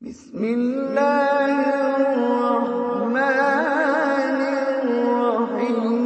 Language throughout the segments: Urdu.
بسم الله الرحمن الرحيم.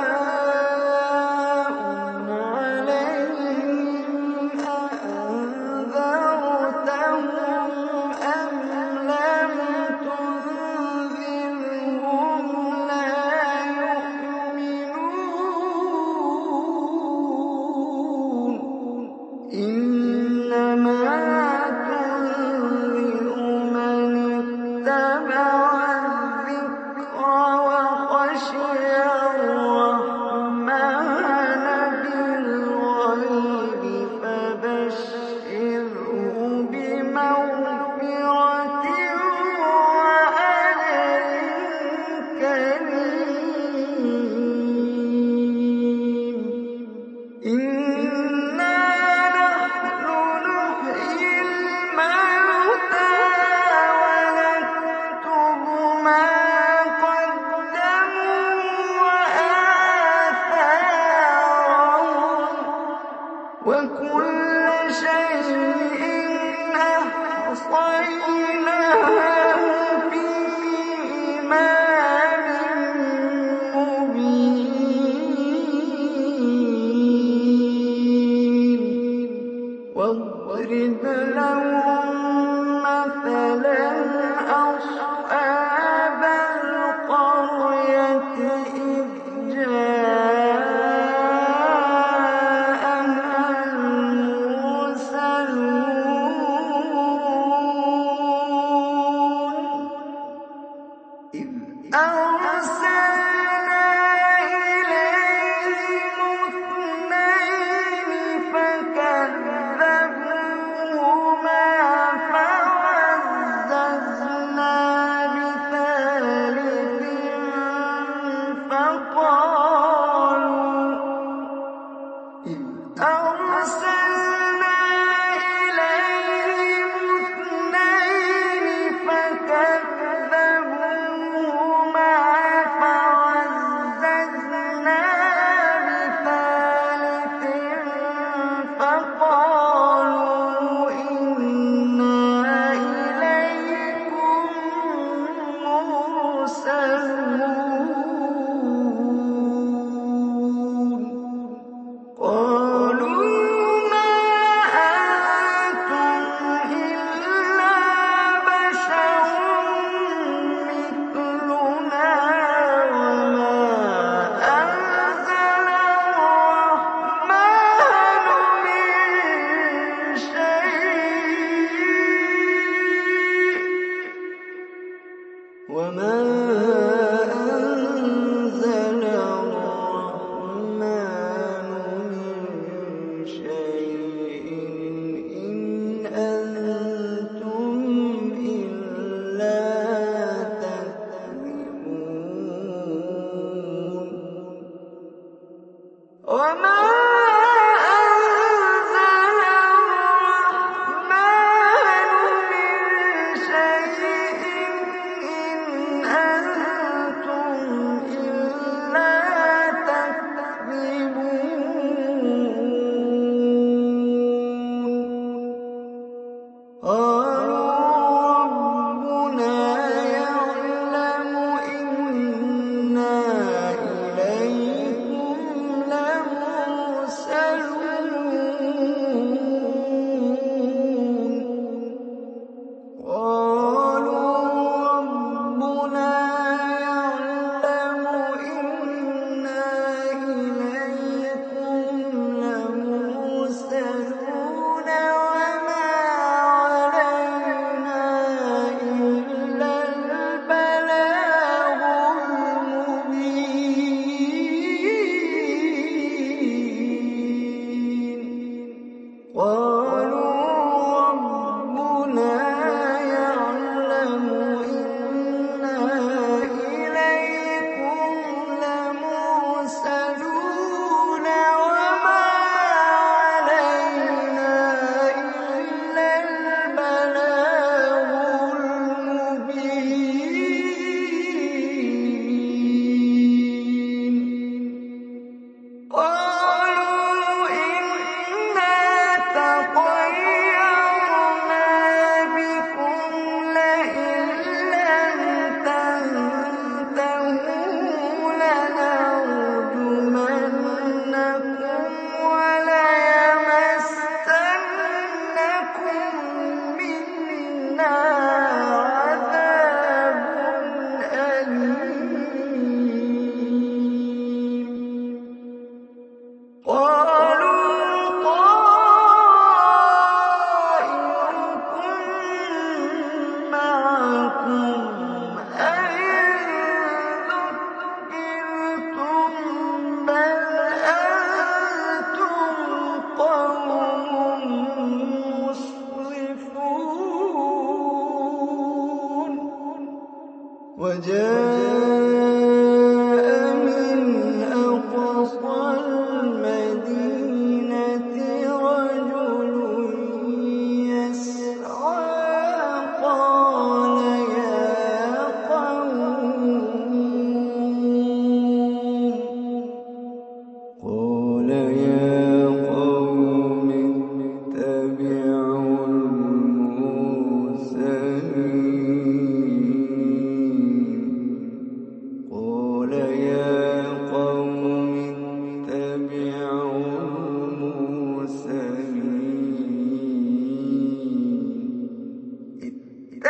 أرسل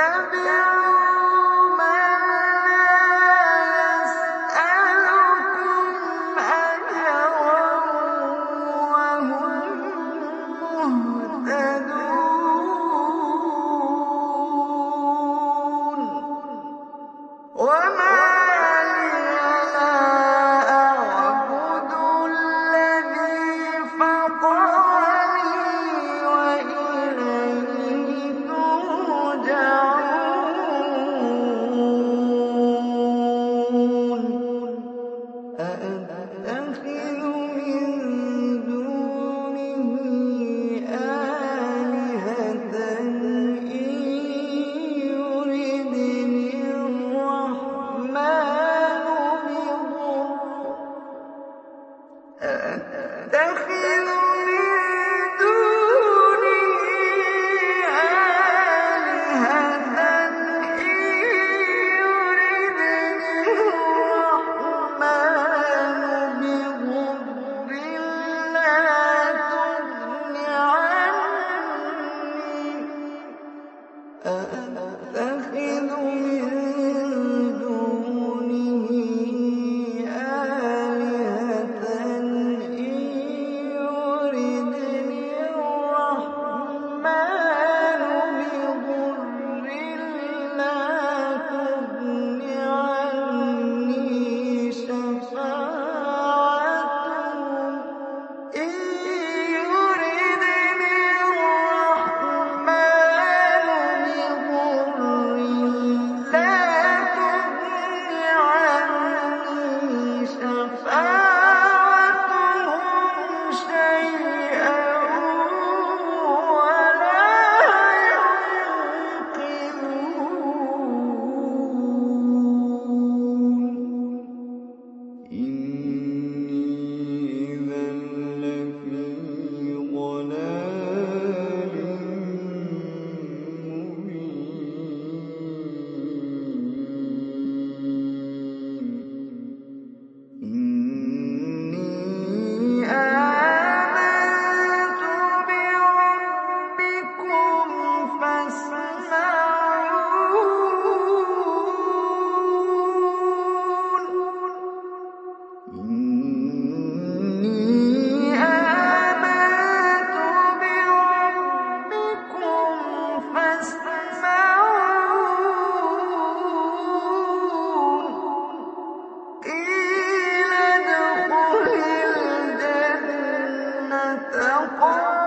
اتبعوا أنا Allah.